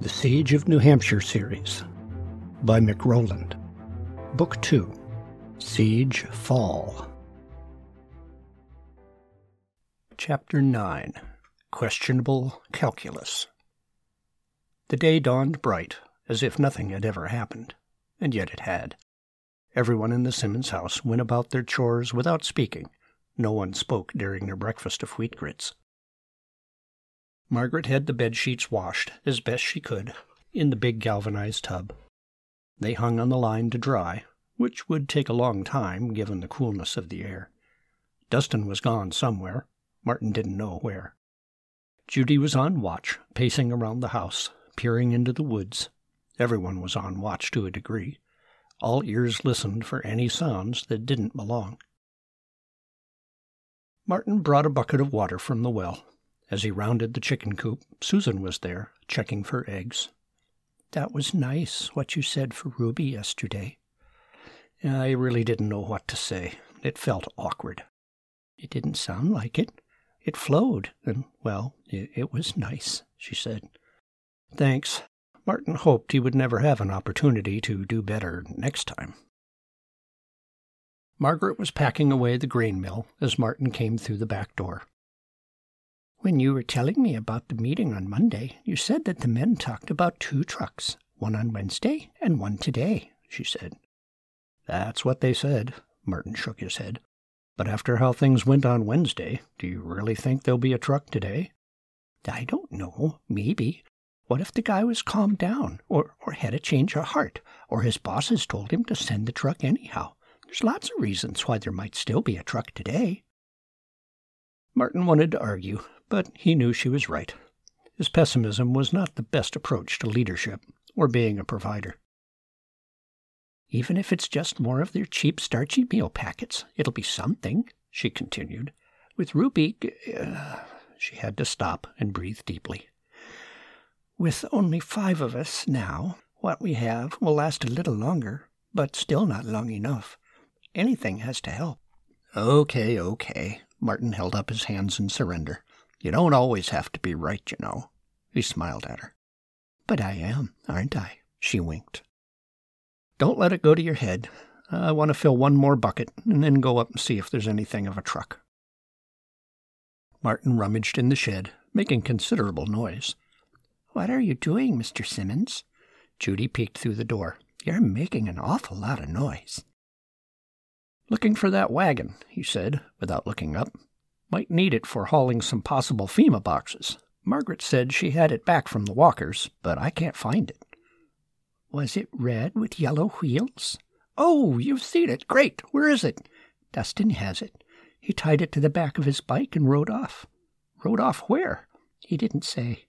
The Siege of New Hampshire series by Mick Rowland. Book 2 Siege Fall. Chapter 9 Questionable Calculus. The day dawned bright, as if nothing had ever happened, and yet it had. Everyone in the Simmons house went about their chores without speaking. No one spoke during their breakfast of wheat grits. Margaret had the bed sheets washed, as best she could, in the big galvanized tub. They hung on the line to dry, which would take a long time given the coolness of the air. Dustin was gone somewhere. Martin didn't know where. Judy was on watch, pacing around the house, peering into the woods. Everyone was on watch to a degree. All ears listened for any sounds that didn't belong. Martin brought a bucket of water from the well as he rounded the chicken coop, Susan was there, checking for eggs. That was nice, what you said for Ruby yesterday. I really didn't know what to say. It felt awkward. It didn't sound like it. It flowed, and, well, it, it was nice, she said. Thanks. Martin hoped he would never have an opportunity to do better next time. Margaret was packing away the grain mill as Martin came through the back door. When you were telling me about the meeting on Monday, you said that the men talked about two trucks, one on Wednesday and one today, she said. That's what they said. Martin shook his head. But after how things went on Wednesday, do you really think there'll be a truck today? I don't know. Maybe. What if the guy was calmed down, or, or had a change of heart, or his bosses told him to send the truck anyhow? There's lots of reasons why there might still be a truck today. Martin wanted to argue, but he knew she was right. His pessimism was not the best approach to leadership or being a provider. Even if it's just more of their cheap, starchy meal packets, it'll be something, she continued. With Ruby, uh, she had to stop and breathe deeply. With only five of us now, what we have will last a little longer, but still not long enough. Anything has to help. Okay, okay. Martin held up his hands in surrender. You don't always have to be right, you know. He smiled at her. But I am, aren't I? She winked. Don't let it go to your head. I want to fill one more bucket and then go up and see if there's anything of a truck. Martin rummaged in the shed, making considerable noise. What are you doing, Mr. Simmons? Judy peeked through the door. You're making an awful lot of noise. Looking for that wagon, he said, without looking up. Might need it for hauling some possible FEMA boxes. Margaret said she had it back from the Walkers, but I can't find it. Was it red with yellow wheels? Oh, you've seen it. Great. Where is it? Dustin has it. He tied it to the back of his bike and rode off. Rode off where? He didn't say.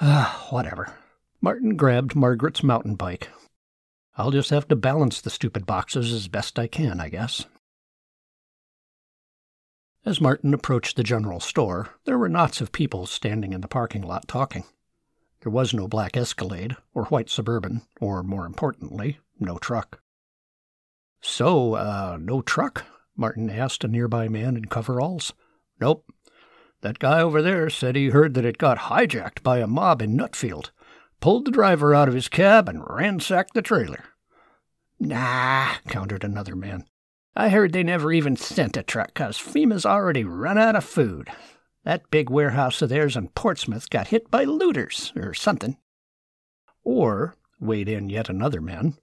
Ah, whatever. Martin grabbed Margaret's mountain bike. I'll just have to balance the stupid boxes as best I can, I guess. As Martin approached the general store, there were knots of people standing in the parking lot talking. There was no black Escalade, or white Suburban, or, more importantly, no truck. So, uh, no truck? Martin asked a nearby man in coveralls. Nope. That guy over there said he heard that it got hijacked by a mob in Nutfield, pulled the driver out of his cab, and ransacked the trailer. Nah, countered another man. I heard they never even sent a truck 'cause FEMA's already run out of food. That big warehouse of theirs in Portsmouth got hit by looters or something. Or, weighed in yet another man,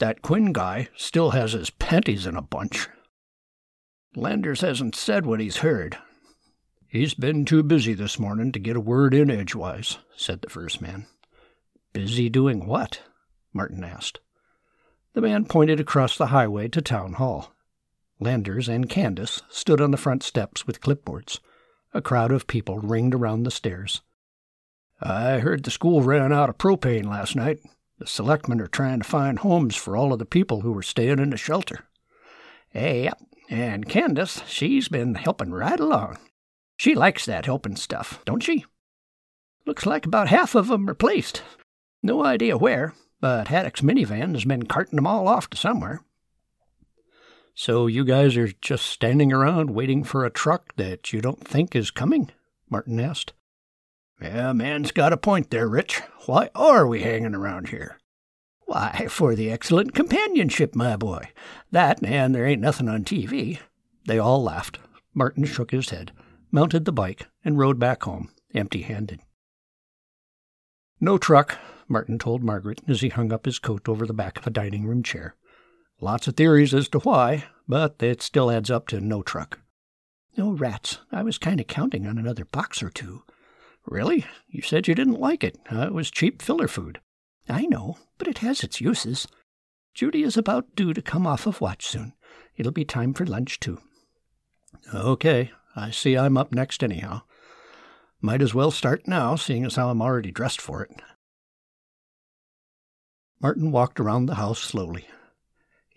that Quinn guy still has his panties in a bunch. Landers hasn't said what he's heard. He's been too busy this morning to get a word in edgewise, said the first man. Busy doing what? Martin asked. The man pointed across the highway to Town Hall. Landers and Candace stood on the front steps with clipboards. A crowd of people ringed around the stairs. I heard the school ran out of propane last night. The selectmen are trying to find homes for all of the people who were staying in the shelter. Hey, and Candace, she's been helping right along. She likes that helping stuff, don't she? Looks like about half of 'em are placed. No idea where, but Haddock's minivan has been carting them all off to somewhere. So you guys are just standing around waiting for a truck that you don't think is coming? Martin asked. Yeah, man's got a point there, Rich. Why are we hanging around here? Why, for the excellent companionship, my boy. That, and there ain't nothing on TV. They all laughed. Martin shook his head, mounted the bike, and rode back home, empty handed. No truck, Martin told Margaret as he hung up his coat over the back of a dining room chair. Lots of theories as to why, but it still adds up to no truck. No rats. I was kind of counting on another box or two. Really? You said you didn't like it. Uh, it was cheap filler food. I know, but it has its uses. Judy is about due to come off of watch soon. It'll be time for lunch, too. Okay, I see I'm up next anyhow. Might as well start now, seeing as how I'm already dressed for it. Martin walked around the house slowly.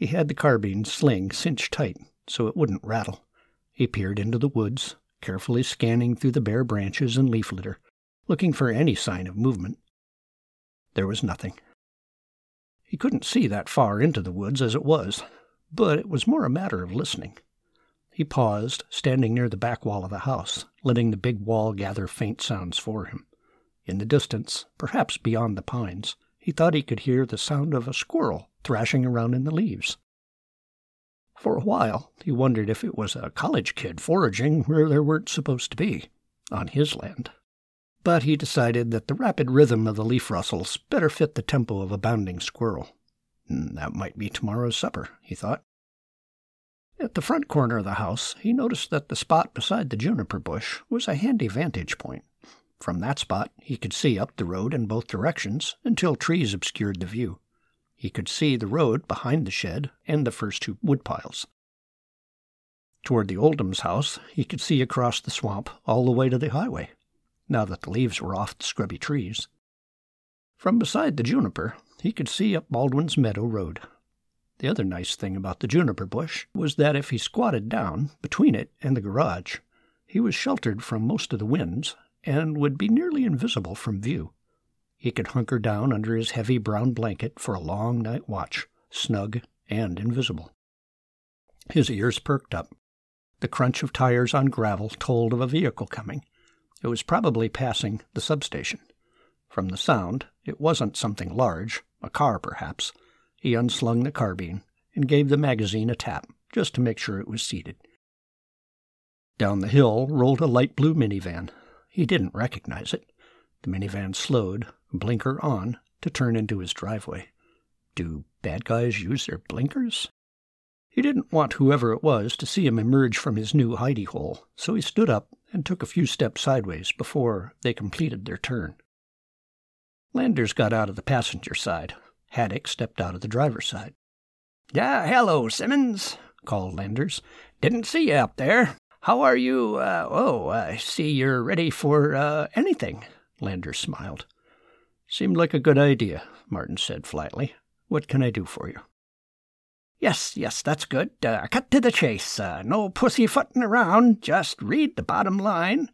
He had the carbine sling cinched tight so it wouldn't rattle. He peered into the woods, carefully scanning through the bare branches and leaf litter, looking for any sign of movement. There was nothing. He couldn't see that far into the woods as it was, but it was more a matter of listening. He paused, standing near the back wall of the house, letting the big wall gather faint sounds for him. In the distance, perhaps beyond the pines, he thought he could hear the sound of a squirrel thrashing around in the leaves. For a while, he wondered if it was a college kid foraging where there weren't supposed to be, on his land. But he decided that the rapid rhythm of the leaf rustles better fit the tempo of a bounding squirrel. Hmm, that might be tomorrow's supper, he thought. At the front corner of the house, he noticed that the spot beside the juniper bush was a handy vantage point. From that spot, he could see up the road in both directions until trees obscured the view. He could see the road behind the shed and the first two woodpiles. Toward the Oldham's house, he could see across the swamp all the way to the highway, now that the leaves were off the scrubby trees. From beside the juniper, he could see up Baldwin's Meadow Road. The other nice thing about the juniper bush was that if he squatted down between it and the garage, he was sheltered from most of the winds and would be nearly invisible from view. He could hunker down under his heavy brown blanket for a long night watch, snug and invisible. His ears perked up. The crunch of tires on gravel told of a vehicle coming. It was probably passing the substation. From the sound, it wasn't something large, a car perhaps. He unslung the carbine and gave the magazine a tap, just to make sure it was seated. Down the hill rolled a light blue minivan. He didn't recognize it. The minivan slowed, blinker on, to turn into his driveway. Do bad guys use their blinkers? He didn't want whoever it was to see him emerge from his new hidey hole, so he stood up and took a few steps sideways before they completed their turn. Landers got out of the passenger side. Haddock stepped out of the driver's side. Yeah, hello, Simmons, called Landers. Didn't see you up there. How are you? Uh, oh, I see you're ready for uh, anything. Landers smiled. Seemed like a good idea, Martin said flatly. What can I do for you? Yes, yes, that's good. Uh, cut to the chase. Uh, no pussyfooting around. Just read the bottom line.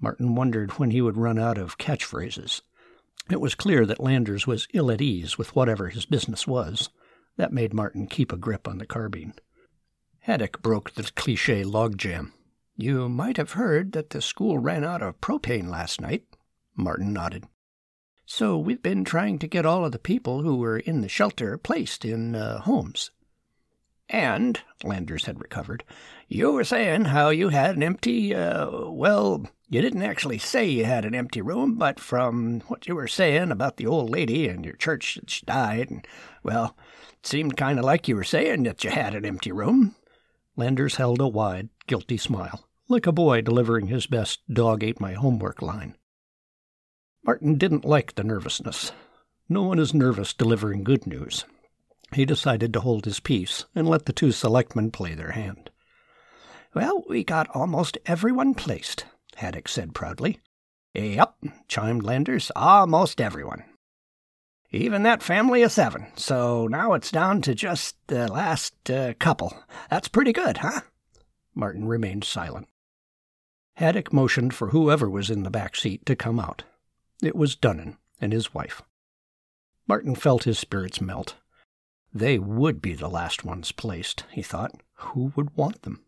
Martin wondered when he would run out of catchphrases. It was clear that Landers was ill at ease with whatever his business was. That made Martin keep a grip on the carbine. Haddock broke the cliche logjam. You might have heard that the school ran out of propane last night. Martin nodded. So we've been trying to get all of the people who were in the shelter placed in uh, homes. And, Landers had recovered, you were saying how you had an empty, uh, well, you didn't actually say you had an empty room, but from what you were saying about the old lady and your church that she died, and, well, it seemed kind of like you were saying that you had an empty room. Landers held a wide, guilty smile, like a boy delivering his best dog ate my homework line. Martin didn't like the nervousness. No one is nervous delivering good news. He decided to hold his peace and let the two selectmen play their hand. Well, we got almost everyone placed, Haddock said proudly. Yep, chimed Landers, almost everyone. Even that family of seven, so now it's down to just the last uh, couple. That's pretty good, huh? Martin remained silent. Haddock motioned for whoever was in the back seat to come out. It was Dunnan and his wife. Martin felt his spirits melt. They would be the last ones placed, he thought. Who would want them?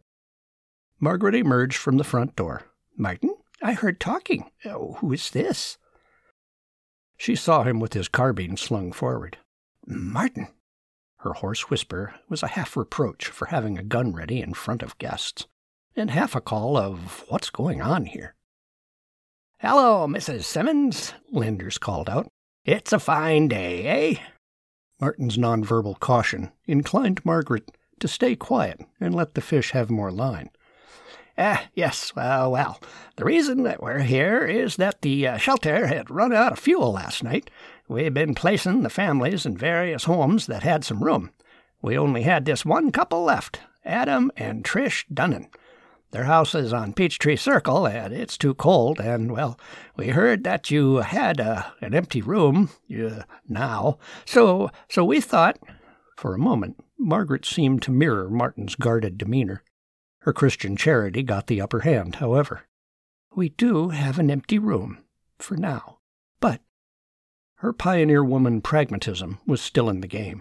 Margaret emerged from the front door. Martin, I heard talking. Oh, who is this? She saw him with his carbine slung forward. Martin. Her hoarse whisper was a half reproach for having a gun ready in front of guests, and half a call of what's going on here. Hello, Mrs. Simmons, Landers called out. It's a fine day, eh? Martin's nonverbal caution inclined Margaret to stay quiet and let the fish have more line. Ah, yes, well, well. The reason that we're here is that the uh, shelter had run out of fuel last night. We've been placing the families in various homes that had some room. We only had this one couple left, Adam and Trish Dunnan. Their house is on Peachtree Circle, and it's too cold, and, well, we heard that you had uh, an empty room uh, now, so, so we thought. For a moment, Margaret seemed to mirror Martin's guarded demeanor. Her Christian charity got the upper hand, however. We do have an empty room, for now, but. Her pioneer woman pragmatism was still in the game.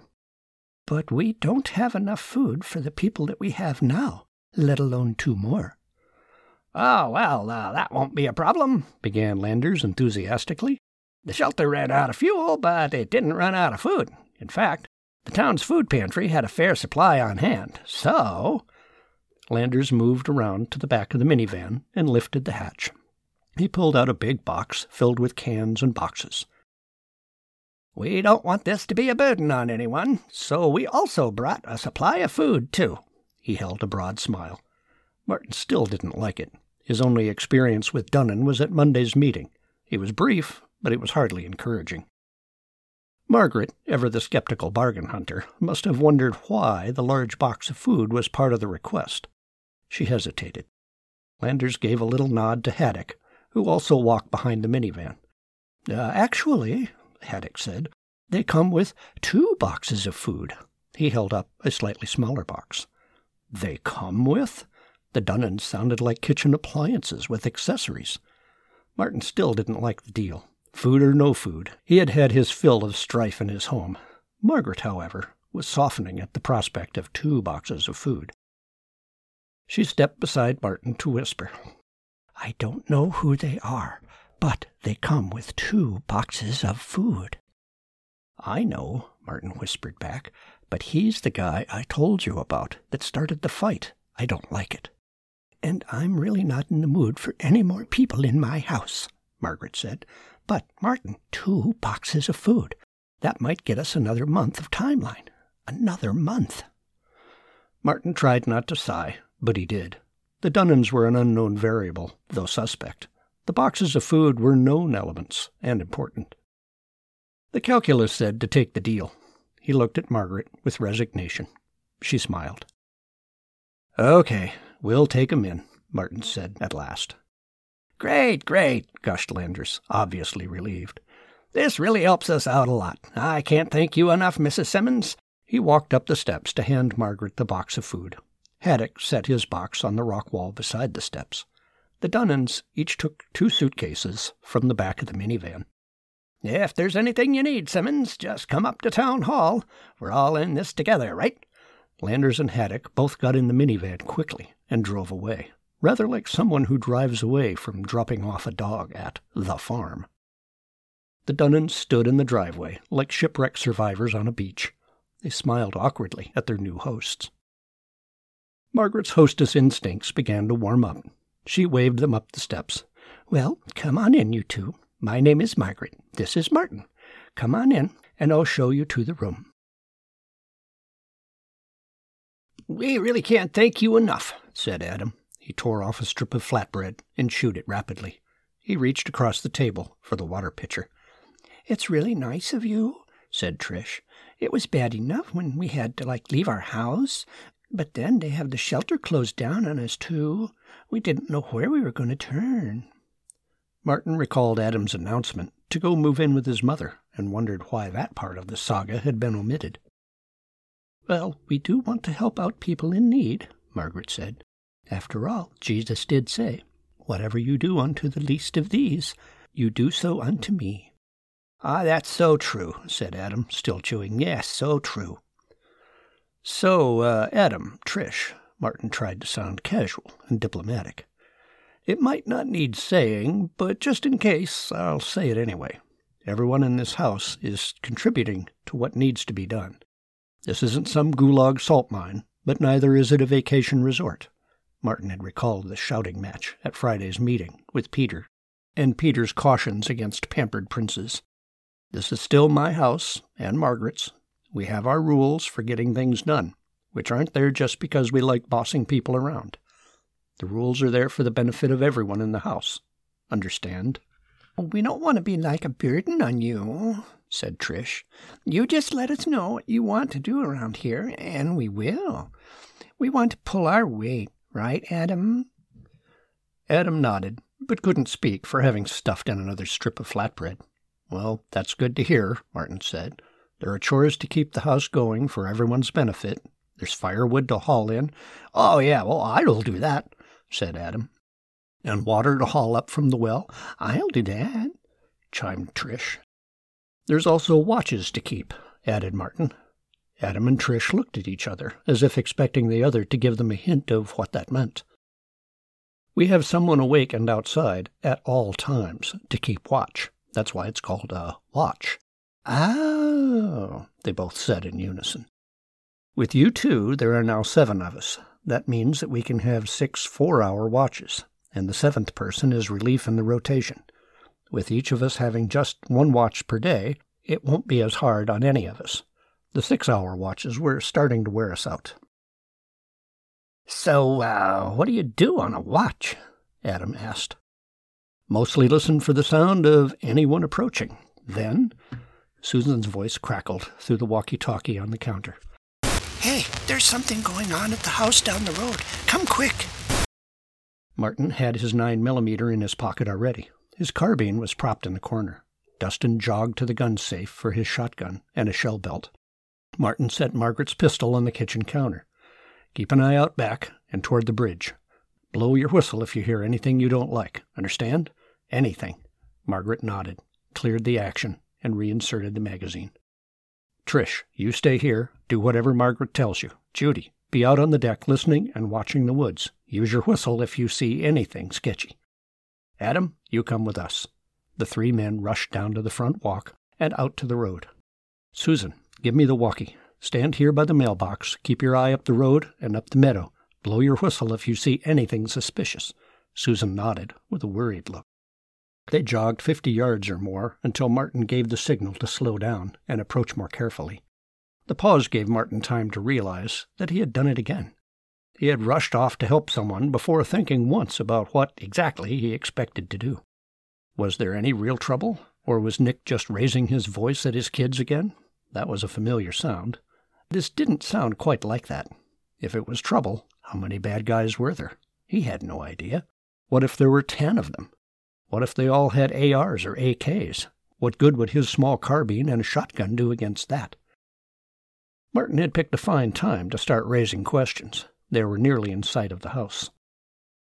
But we don't have enough food for the people that we have now let alone two more. Oh, well, uh, that won't be a problem, began Landers enthusiastically. The shelter ran out of fuel, but it didn't run out of food. In fact, the town's food pantry had a fair supply on hand, so. Landers moved around to the back of the minivan and lifted the hatch. He pulled out a big box filled with cans and boxes. We don't want this to be a burden on anyone, so we also brought a supply of food, too. He held a broad smile. Martin still didn't like it. His only experience with Dunnan was at Monday's meeting. It was brief, but it was hardly encouraging. Margaret, ever the skeptical bargain hunter, must have wondered why the large box of food was part of the request. She hesitated. Landers gave a little nod to Haddock, who also walked behind the minivan. Uh, actually, Haddock said, they come with two boxes of food. He held up a slightly smaller box. They come with? The Dunnans sounded like kitchen appliances with accessories. Martin still didn't like the deal. Food or no food, he had had his fill of strife in his home. Margaret, however, was softening at the prospect of two boxes of food. She stepped beside Martin to whisper, I don't know who they are, but they come with two boxes of food. I know, Martin whispered back, but he's the guy I told you about that started the fight. I don't like it. And I'm really not in the mood for any more people in my house, Margaret said. But, Martin, two boxes of food. That might get us another month of timeline. Another month. Martin tried not to sigh, but he did. The Dunnans were an unknown variable, though suspect. The boxes of food were known elements, and important. The calculus said to take the deal, he looked at Margaret with resignation. She smiled. Okay, we'll take 'em in, Martin said at last. Great, great, gushed Landers, obviously relieved. This really helps us out a lot. I can't thank you enough, Mrs. Simmons. He walked up the steps to hand Margaret the box of food. Haddock set his box on the rock wall beside the steps. The Dunnans each took two suitcases from the back of the minivan. If there's anything you need, Simmons, just come up to town hall. We're all in this together, right? Landers and Haddock both got in the minivan quickly and drove away, rather like someone who drives away from dropping off a dog at the farm. The Dunnans stood in the driveway like shipwreck survivors on a beach. They smiled awkwardly at their new hosts. Margaret's hostess instincts began to warm up. She waved them up the steps. Well, come on in, you two. My name is Margaret. This is Martin. Come on in, and I'll show you to the room. We really can't thank you enough, said Adam. He tore off a strip of flatbread and chewed it rapidly. He reached across the table for the water pitcher. It's really nice of you, said Trish. It was bad enough when we had to, like, leave our house, but then they have the shelter closed down on us, too. We didn't know where we were going to turn. Martin recalled Adam's announcement to go move in with his mother and wondered why that part of the saga had been omitted. Well, we do want to help out people in need, Margaret said. After all, Jesus did say, Whatever you do unto the least of these, you do so unto me. Ah, that's so true, said Adam, still chewing. Yes, so true. So, uh, Adam, Trish, Martin tried to sound casual and diplomatic. It might not need saying, but just in case, I'll say it anyway. Everyone in this house is contributing to what needs to be done. This isn't some gulag salt mine, but neither is it a vacation resort. Martin had recalled the shouting match at Friday's meeting with Peter, and Peter's cautions against pampered princes. This is still my house and Margaret's. We have our rules for getting things done, which aren't there just because we like bossing people around. The rules are there for the benefit of everyone in the house. Understand? We don't want to be like a burden on you, said Trish. You just let us know what you want to do around here, and we will. We want to pull our weight, right, Adam? Adam nodded, but couldn't speak for having stuffed in another strip of flatbread. Well, that's good to hear, Martin said. There are chores to keep the house going for everyone's benefit. There's firewood to haul in. Oh, yeah, well, I'll do that said Adam. And water to haul up from the well? I'll do that, chimed Trish. There's also watches to keep, added Martin. Adam and Trish looked at each other, as if expecting the other to give them a hint of what that meant. We have someone awake and outside at all times to keep watch. That's why it's called a watch. Oh, they both said in unison. With you two, there are now seven of us. That means that we can have six four hour watches, and the seventh person is relief in the rotation. With each of us having just one watch per day, it won't be as hard on any of us. The six hour watches were starting to wear us out. So, uh, what do you do on a watch? Adam asked. Mostly listen for the sound of anyone approaching. Then, Susan's voice crackled through the walkie talkie on the counter. Hey, there's something going on at the house down the road. Come quick. Martin had his 9 millimeter in his pocket already. His carbine was propped in the corner. Dustin jogged to the gun safe for his shotgun and a shell belt. Martin set Margaret's pistol on the kitchen counter. Keep an eye out back and toward the bridge. Blow your whistle if you hear anything you don't like. Understand? Anything. Margaret nodded, cleared the action, and reinserted the magazine. Trish, you stay here. Do whatever Margaret tells you. Judy, be out on the deck listening and watching the woods. Use your whistle if you see anything sketchy. Adam, you come with us. The three men rushed down to the front walk and out to the road. Susan, give me the walkie. Stand here by the mailbox. Keep your eye up the road and up the meadow. Blow your whistle if you see anything suspicious. Susan nodded with a worried look. They jogged fifty yards or more until Martin gave the signal to slow down and approach more carefully. The pause gave Martin time to realize that he had done it again. He had rushed off to help someone before thinking once about what exactly he expected to do. Was there any real trouble, or was Nick just raising his voice at his kids again? That was a familiar sound. This didn't sound quite like that. If it was trouble, how many bad guys were there? He had no idea. What if there were ten of them? What if they all had ARs or AKs? What good would his small carbine and shotgun do against that? Martin had picked a fine time to start raising questions. They were nearly in sight of the house.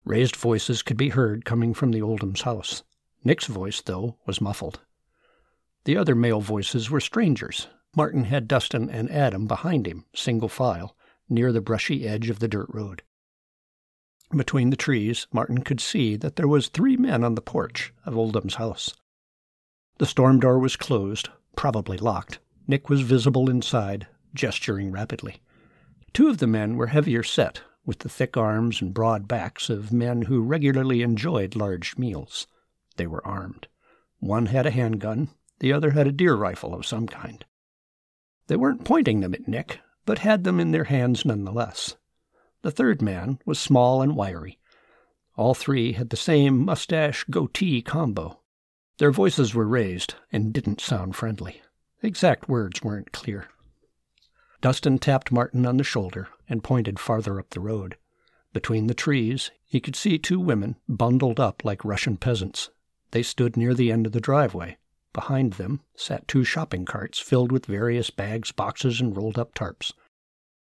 Raised voices could be heard coming from the Oldham's house. Nick's voice, though, was muffled. The other male voices were strangers. Martin had Dustin and Adam behind him, single file, near the brushy edge of the dirt road. Between the trees, Martin could see that there was three men on the porch of Oldham's house. The storm door was closed, probably locked. Nick was visible inside, gesturing rapidly. Two of the men were heavier set, with the thick arms and broad backs of men who regularly enjoyed large meals. They were armed. One had a handgun, the other had a deer rifle of some kind. They weren't pointing them at Nick, but had them in their hands nonetheless. The third man was small and wiry. All three had the same mustache goatee combo. Their voices were raised and didn't sound friendly. Exact words weren't clear. Dustin tapped Martin on the shoulder and pointed farther up the road. Between the trees, he could see two women bundled up like Russian peasants. They stood near the end of the driveway. Behind them sat two shopping carts filled with various bags, boxes, and rolled up tarps.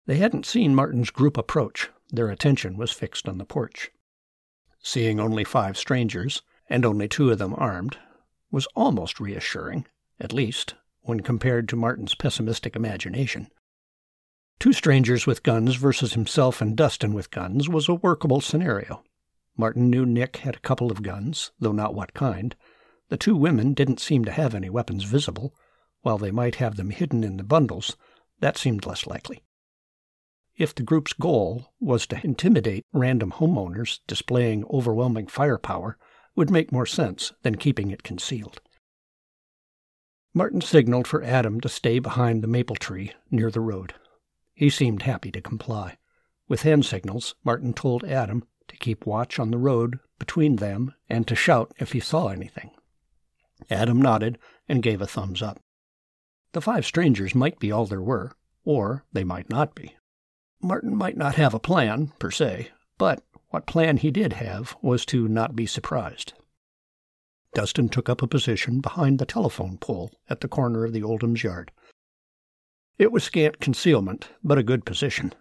They hadn't seen Martin's group approach. Their attention was fixed on the porch. Seeing only five strangers, and only two of them armed, was almost reassuring, at least when compared to Martin's pessimistic imagination. Two strangers with guns versus himself and Dustin with guns was a workable scenario. Martin knew Nick had a couple of guns, though not what kind. The two women didn't seem to have any weapons visible. While they might have them hidden in the bundles, that seemed less likely. If the group's goal was to intimidate random homeowners displaying overwhelming firepower, would make more sense than keeping it concealed. Martin signaled for Adam to stay behind the maple tree near the road. He seemed happy to comply. With hand signals, Martin told Adam to keep watch on the road between them and to shout if he saw anything. Adam nodded and gave a thumbs up. The five strangers might be all there were, or they might not be. Martin might not have a plan, per se, but what plan he did have was to not be surprised. Dustin took up a position behind the telephone pole at the corner of the Oldham's yard. It was scant concealment, but a good position.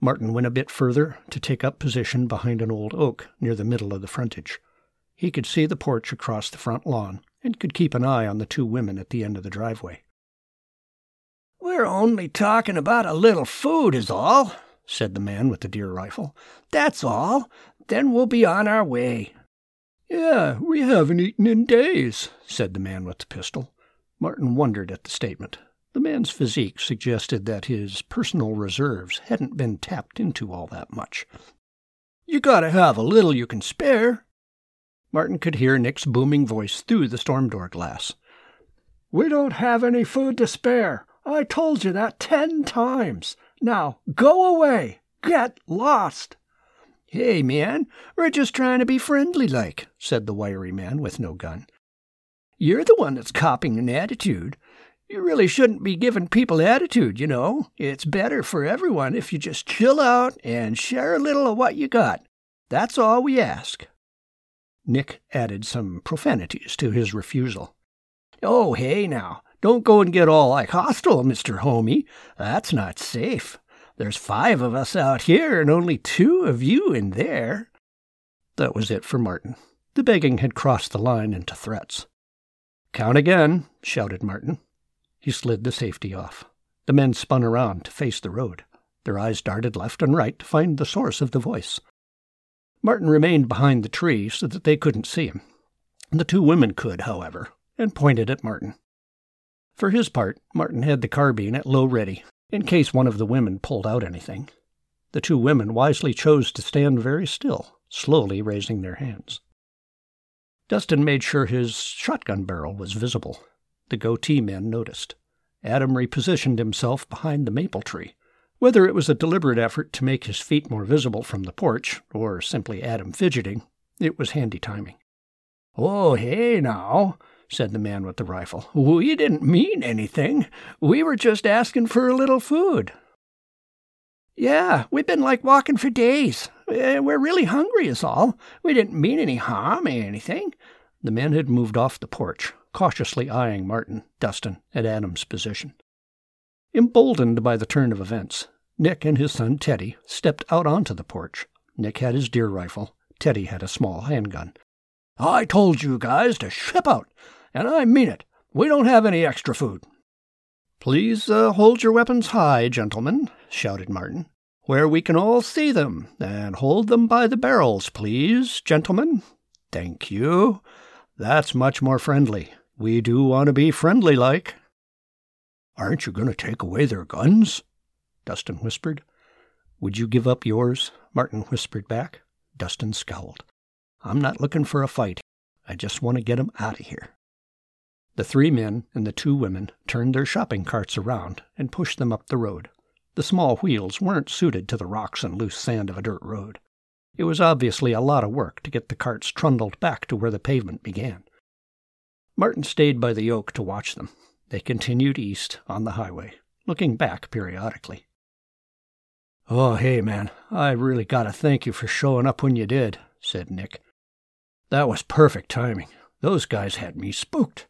Martin went a bit further to take up position behind an old oak near the middle of the frontage. He could see the porch across the front lawn and could keep an eye on the two women at the end of the driveway. We're only talking about a little food, is all, said the man with the deer rifle. That's all. Then we'll be on our way. Yeah, we haven't eaten in days, said the man with the pistol. Martin wondered at the statement. The man's physique suggested that his personal reserves hadn't been tapped into all that much. You gotta have a little you can spare. Martin could hear Nick's booming voice through the storm door glass. We don't have any food to spare. I told you that ten times. Now go away. Get lost. Hey, man, we're just trying to be friendly like, said the wiry man with no gun. You're the one that's copying an attitude. You really shouldn't be giving people attitude, you know. It's better for everyone if you just chill out and share a little of what you got. That's all we ask. Nick added some profanities to his refusal. Oh, hey now, don't go and get all like hostile, Mr. Homie. That's not safe. There's five of us out here and only two of you in there. That was it for Martin. The begging had crossed the line into threats. Count again, shouted Martin. He slid the safety off. The men spun around to face the road. Their eyes darted left and right to find the source of the voice. Martin remained behind the tree so that they couldn't see him. The two women could, however, and pointed at Martin. For his part, Martin had the carbine at low ready, in case one of the women pulled out anything. The two women wisely chose to stand very still, slowly raising their hands. Dustin made sure his shotgun barrel was visible. The goatee men noticed. Adam repositioned himself behind the maple tree. Whether it was a deliberate effort to make his feet more visible from the porch, or simply Adam fidgeting, it was handy timing. Oh, hey now, said the man with the rifle. We didn't mean anything. We were just asking for a little food. Yeah, we've been like walking for days. Eh, we're really hungry, is all. We didn't mean any harm or anything. The men had moved off the porch, cautiously eyeing Martin, Dustin, and Adam's position. Emboldened by the turn of events, Nick and his son Teddy stepped out onto the porch. Nick had his deer rifle, Teddy had a small handgun. I told you guys to ship out, and I mean it. We don't have any extra food. Please uh, hold your weapons high, gentlemen, shouted Martin, where we can all see them, and hold them by the barrels, please, gentlemen. Thank you. That's much more friendly. We do want to be friendly like. Aren't you going to take away their guns? Dustin whispered. Would you give up yours? Martin whispered back. Dustin scowled. I'm not looking for a fight. I just want to get 'em out of here. The three men and the two women turned their shopping carts around and pushed them up the road. The small wheels weren't suited to the rocks and loose sand of a dirt road. It was obviously a lot of work to get the carts trundled back to where the pavement began. Martin stayed by the oak to watch them. They continued east on the highway, looking back periodically. Oh, hey, man, I really gotta thank you for showing up when you did, said Nick. That was perfect timing. Those guys had me spooked.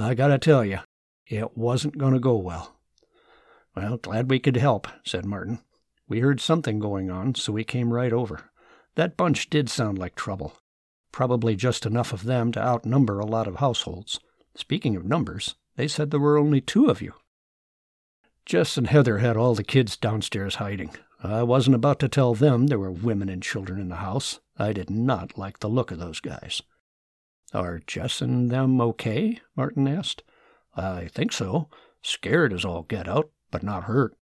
I gotta tell you, it wasn't gonna go well. Well, glad we could help, said Martin. We heard something going on, so we came right over. That bunch did sound like trouble. Probably just enough of them to outnumber a lot of households. Speaking of numbers, they said there were only two of you. Jess and Heather had all the kids downstairs hiding. I wasn't about to tell them there were women and children in the house. I did not like the look of those guys. Are Jess and them okay? Martin asked. I think so. Scared as all get out, but not hurt.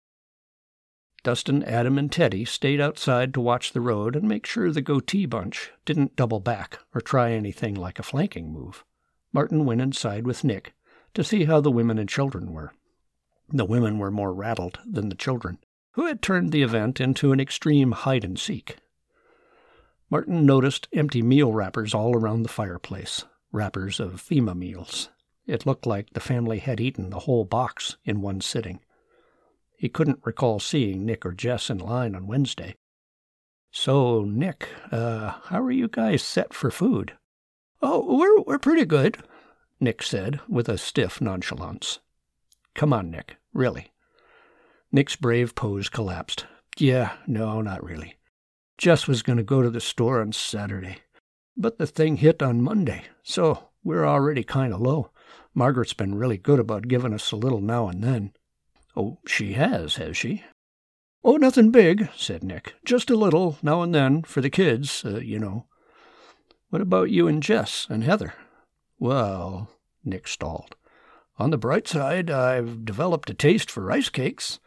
Dustin, Adam, and Teddy stayed outside to watch the road and make sure the goatee bunch didn't double back or try anything like a flanking move. Martin went inside with Nick to see how the women and children were. The women were more rattled than the children, who had turned the event into an extreme hide and seek. Martin noticed empty meal wrappers all around the fireplace, wrappers of FEMA meals. It looked like the family had eaten the whole box in one sitting. He couldn't recall seeing Nick or Jess in line on Wednesday. So, Nick, uh, how are you guys set for food? Oh, we're, we're pretty good, Nick said with a stiff nonchalance. Come on, Nick, really. Nick's brave pose collapsed. Yeah, no, not really. Jess was going to go to the store on Saturday, but the thing hit on Monday, so we're already kind of low. Margaret's been really good about giving us a little now and then. Oh, she has, has she? Oh, nothing big, said Nick. Just a little, now and then, for the kids, uh, you know. What about you and Jess and Heather? Well, Nick stalled. On the bright side, I've developed a taste for rice cakes.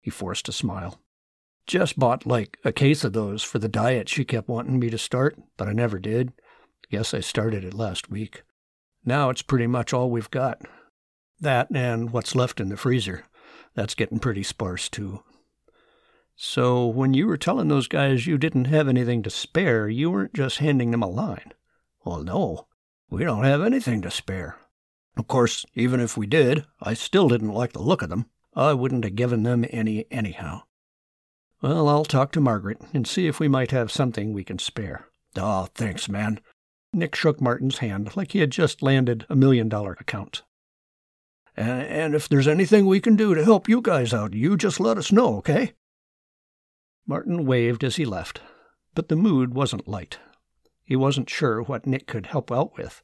He forced a smile. Jess bought like a case of those for the diet she kept wanting me to start, but I never did. Guess I started it last week. Now it's pretty much all we've got. That and what's left in the freezer. That's getting pretty sparse, too. So, when you were telling those guys you didn't have anything to spare, you weren't just handing them a line. Well, no. We don't have anything to spare. Of course, even if we did, I still didn't like the look of them. I wouldn't have given them any anyhow. Well, I'll talk to Margaret and see if we might have something we can spare. Oh, thanks, man. Nick shook Martin's hand like he had just landed a million dollar account. And, and if there's anything we can do to help you guys out, you just let us know, okay? Martin waved as he left, but the mood wasn't light. He wasn't sure what Nick could help out with.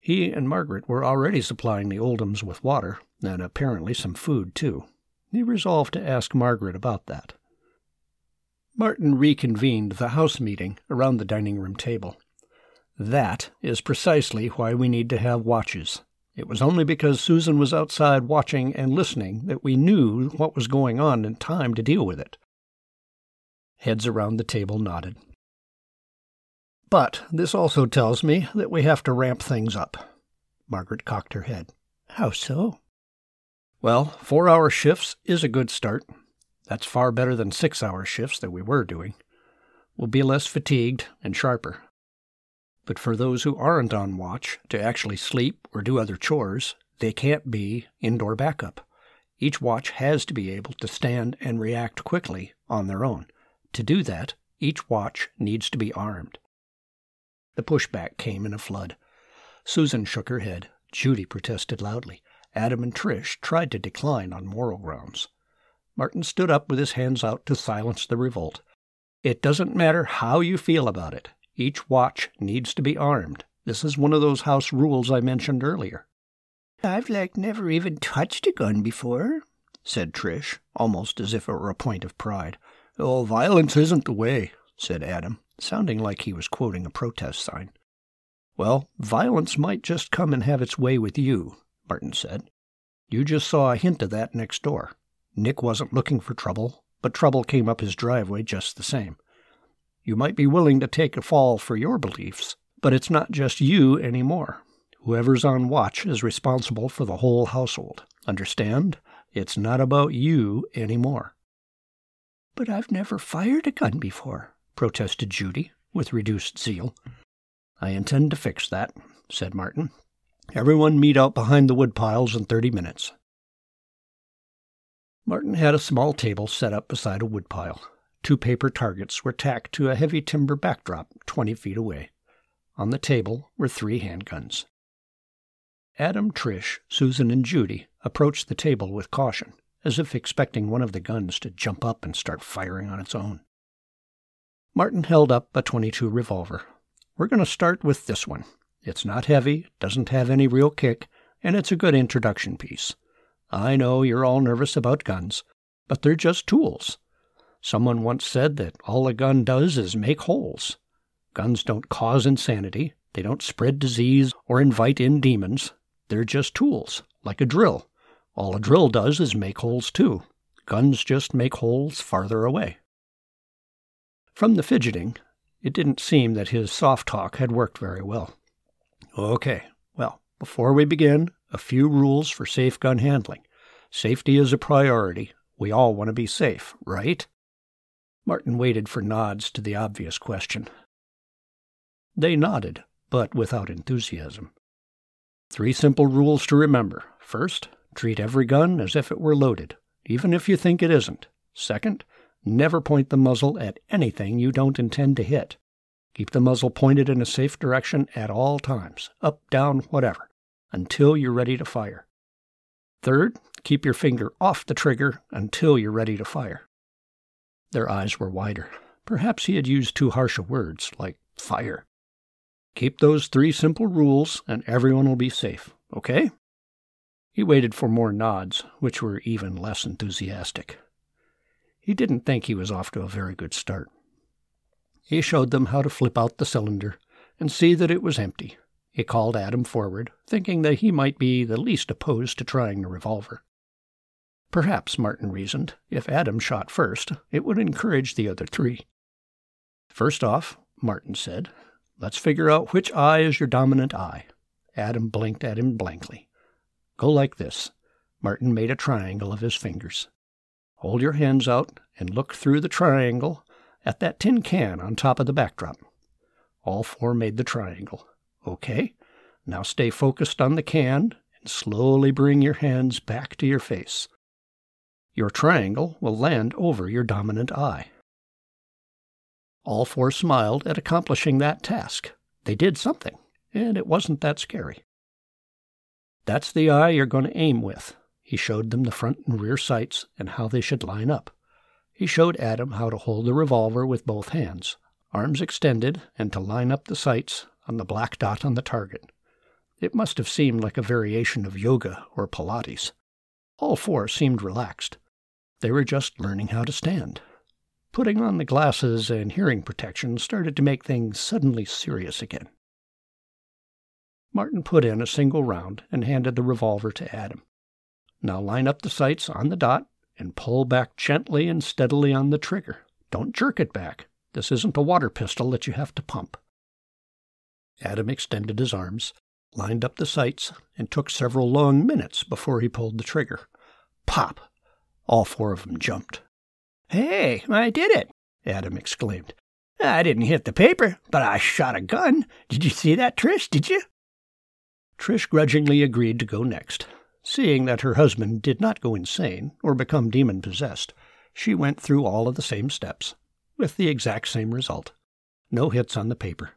He and Margaret were already supplying the Oldhams with water, and apparently some food, too. He resolved to ask Margaret about that. Martin reconvened the house meeting around the dining room table. That is precisely why we need to have watches, it was only because Susan was outside watching and listening that we knew what was going on in time to deal with it. Heads around the table nodded. But this also tells me that we have to ramp things up. Margaret cocked her head. How so? Well, four hour shifts is a good start. That's far better than six hour shifts that we were doing. We'll be less fatigued and sharper. But for those who aren't on watch to actually sleep or do other chores, they can't be indoor backup. Each watch has to be able to stand and react quickly on their own. To do that, each watch needs to be armed. The pushback came in a flood. Susan shook her head. Judy protested loudly. Adam and Trish tried to decline on moral grounds. Martin stood up with his hands out to silence the revolt. It doesn't matter how you feel about it. Each watch needs to be armed. This is one of those house rules I mentioned earlier. I've like never even touched a gun before, said Trish, almost as if it were a point of pride. Oh, violence isn't the way, said Adam, sounding like he was quoting a protest sign. Well, violence might just come and have its way with you, Martin said. You just saw a hint of that next door. Nick wasn't looking for trouble, but trouble came up his driveway just the same. You might be willing to take a fall for your beliefs, but it's not just you anymore. Whoever's on watch is responsible for the whole household. Understand? It's not about you anymore. But I've never fired a gun before, protested Judy, with reduced zeal. I intend to fix that, said Martin. Everyone meet out behind the woodpiles in thirty minutes. Martin had a small table set up beside a woodpile. Two paper targets were tacked to a heavy timber backdrop twenty feet away. On the table were three handguns. Adam, Trish, Susan, and Judy approached the table with caution, as if expecting one of the guns to jump up and start firing on its own. Martin held up a 22 revolver. We're going to start with this one. It's not heavy, doesn't have any real kick, and it's a good introduction piece. I know you're all nervous about guns, but they're just tools. Someone once said that all a gun does is make holes. Guns don't cause insanity, they don't spread disease or invite in demons. They're just tools, like a drill. All a drill does is make holes too. Guns just make holes farther away. From the fidgeting, it didn't seem that his soft talk had worked very well. Okay, well, before we begin, a few rules for safe gun handling. Safety is a priority. We all want to be safe, right? Martin waited for nods to the obvious question. They nodded, but without enthusiasm. Three simple rules to remember. First, treat every gun as if it were loaded, even if you think it isn't. Second, never point the muzzle at anything you don't intend to hit. Keep the muzzle pointed in a safe direction at all times, up, down, whatever, until you're ready to fire. Third, keep your finger off the trigger until you're ready to fire. Their eyes were wider. Perhaps he had used too harsh a words, like fire. Keep those three simple rules, and everyone will be safe, okay? He waited for more nods, which were even less enthusiastic. He didn't think he was off to a very good start. He showed them how to flip out the cylinder and see that it was empty. He called Adam forward, thinking that he might be the least opposed to trying the revolver. Perhaps, Martin reasoned, if Adam shot first, it would encourage the other three. First off, Martin said, let's figure out which eye is your dominant eye. Adam blinked at him blankly. Go like this. Martin made a triangle of his fingers. Hold your hands out and look through the triangle at that tin can on top of the backdrop. All four made the triangle. Okay, now stay focused on the can and slowly bring your hands back to your face. Your triangle will land over your dominant eye. All four smiled at accomplishing that task. They did something, and it wasn't that scary. That's the eye you're going to aim with. He showed them the front and rear sights and how they should line up. He showed Adam how to hold the revolver with both hands, arms extended, and to line up the sights on the black dot on the target. It must have seemed like a variation of yoga or Pilates. All four seemed relaxed. They were just learning how to stand. Putting on the glasses and hearing protection started to make things suddenly serious again. Martin put in a single round and handed the revolver to Adam. Now line up the sights on the dot and pull back gently and steadily on the trigger. Don't jerk it back. This isn't a water pistol that you have to pump. Adam extended his arms, lined up the sights, and took several long minutes before he pulled the trigger. Pop! All four of them jumped. Hey, I did it! Adam exclaimed. I didn't hit the paper, but I shot a gun. Did you see that, Trish? Did you? Trish grudgingly agreed to go next. Seeing that her husband did not go insane or become demon possessed, she went through all of the same steps, with the exact same result no hits on the paper.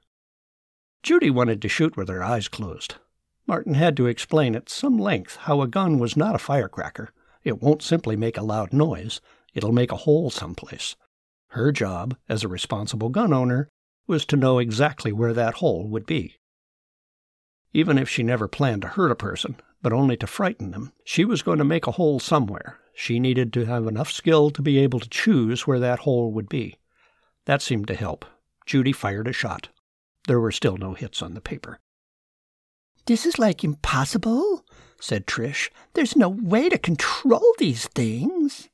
Judy wanted to shoot with her eyes closed. Martin had to explain at some length how a gun was not a firecracker. It won't simply make a loud noise, it'll make a hole someplace. Her job, as a responsible gun owner, was to know exactly where that hole would be. Even if she never planned to hurt a person, but only to frighten them. She was going to make a hole somewhere. She needed to have enough skill to be able to choose where that hole would be. That seemed to help. Judy fired a shot. There were still no hits on the paper. This is like impossible, said Trish. There's no way to control these things.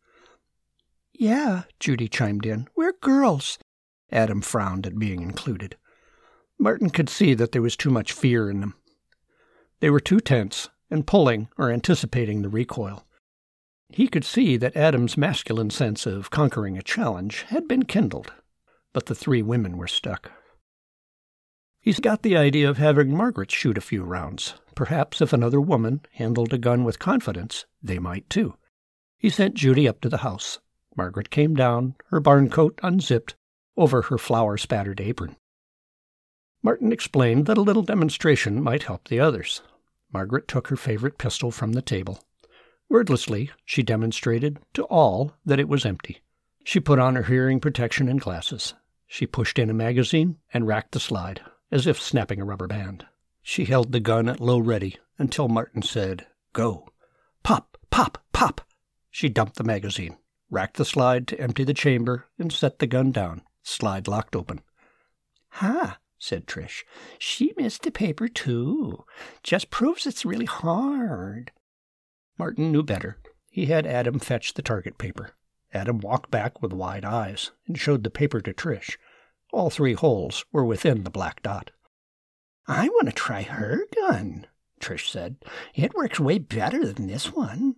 Yeah, Judy chimed in. We're girls. Adam frowned at being included. Martin could see that there was too much fear in them. They were too tense, and pulling or anticipating the recoil. He could see that Adam's masculine sense of conquering a challenge had been kindled, but the three women were stuck. He's got the idea of having Margaret shoot a few rounds. Perhaps if another woman handled a gun with confidence, they might too. He sent Judy up to the house. Margaret came down, her barn coat unzipped, over her flour spattered apron. Martin explained that a little demonstration might help the others. Margaret took her favorite pistol from the table. Wordlessly, she demonstrated to all that it was empty. She put on her hearing protection and glasses. She pushed in a magazine and racked the slide, as if snapping a rubber band. She held the gun at low ready until Martin said, Go. Pop, pop, pop. She dumped the magazine. racked the slide to empty the chamber, and set the gun down. Slide locked open. Ha, said Trish. She missed the paper, too. Just proves it's really hard. Martin knew better. He had Adam fetch the target paper. Adam walked back with wide eyes and showed the paper to Trish. All three holes were within the black dot. I want to try her gun, Trish said. It works way better than this one.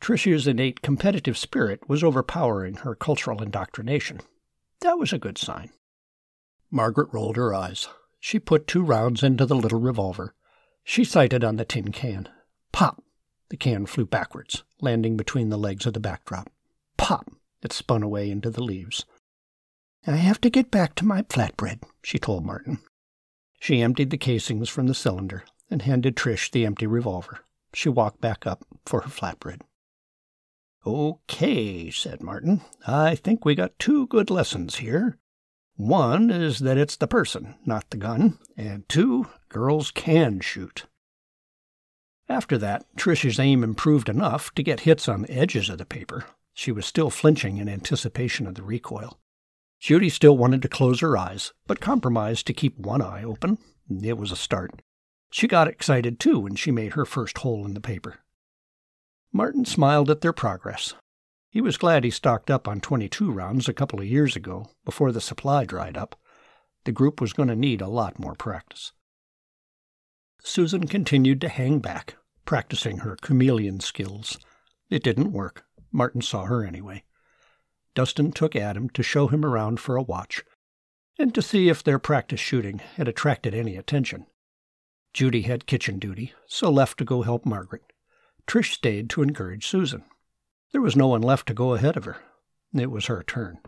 Trish's innate competitive spirit was overpowering her cultural indoctrination. That was a good sign. Margaret rolled her eyes. She put two rounds into the little revolver. She sighted on the tin can. Pop! The can flew backwards, landing between the legs of the backdrop. Pop! It spun away into the leaves. I have to get back to my flatbread, she told Martin. She emptied the casings from the cylinder and handed Trish the empty revolver. She walked back up for her flatbread. Okay, said Martin. I think we got two good lessons here. One is that it's the person, not the gun, and two, girls can shoot. After that, Trish's aim improved enough to get hits on the edges of the paper. She was still flinching in anticipation of the recoil. Judy still wanted to close her eyes, but compromised to keep one eye open. It was a start. She got excited too when she made her first hole in the paper. Martin smiled at their progress. He was glad he stocked up on 22 rounds a couple of years ago, before the supply dried up. The group was going to need a lot more practice. Susan continued to hang back, practicing her chameleon skills. It didn't work. Martin saw her anyway. Dustin took Adam to show him around for a watch, and to see if their practice shooting had attracted any attention. Judy had kitchen duty, so left to go help Margaret. Trish stayed to encourage Susan. There was no one left to go ahead of her. It was her turn.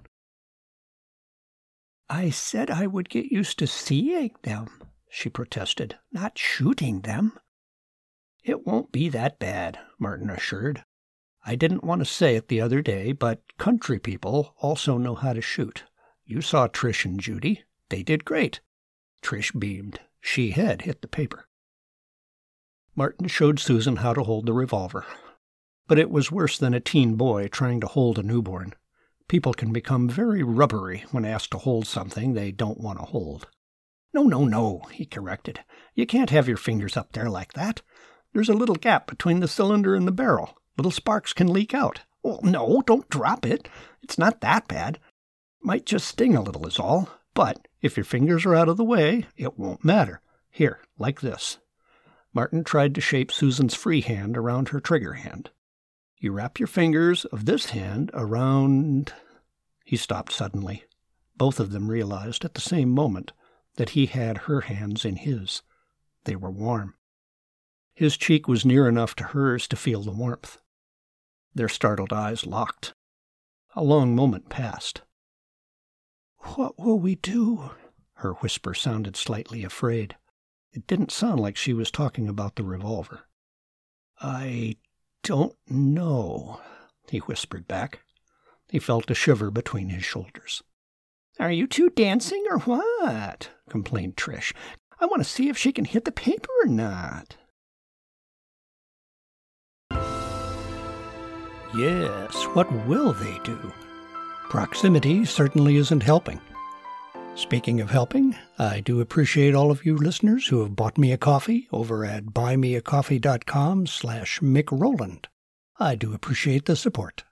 I said I would get used to seeing them, she protested, not shooting them. It won't be that bad, Martin assured. I didn't want to say it the other day, but country people also know how to shoot. You saw Trish and Judy. They did great. Trish beamed. She had hit the paper. Martin showed Susan how to hold the revolver. But it was worse than a teen boy trying to hold a newborn. People can become very rubbery when asked to hold something they don't want to hold. No, no, no, he corrected. You can't have your fingers up there like that. There's a little gap between the cylinder and the barrel. Little sparks can leak out. Well, no, don't drop it. It's not that bad. Might just sting a little, is all. But if your fingers are out of the way, it won't matter. Here, like this. Martin tried to shape Susan's free hand around her trigger hand. You wrap your fingers of this hand around. He stopped suddenly. Both of them realized at the same moment that he had her hands in his. They were warm. His cheek was near enough to hers to feel the warmth. Their startled eyes locked. A long moment passed. What will we do? Her whisper sounded slightly afraid. It didn't sound like she was talking about the revolver. I don't know, he whispered back. He felt a shiver between his shoulders. Are you two dancing or what? complained Trish. I want to see if she can hit the paper or not. Yes, what will they do? Proximity certainly isn't helping. Speaking of helping, I do appreciate all of you listeners who have bought me a coffee over at buymeacoffee.com slash Mick Rowland. I do appreciate the support.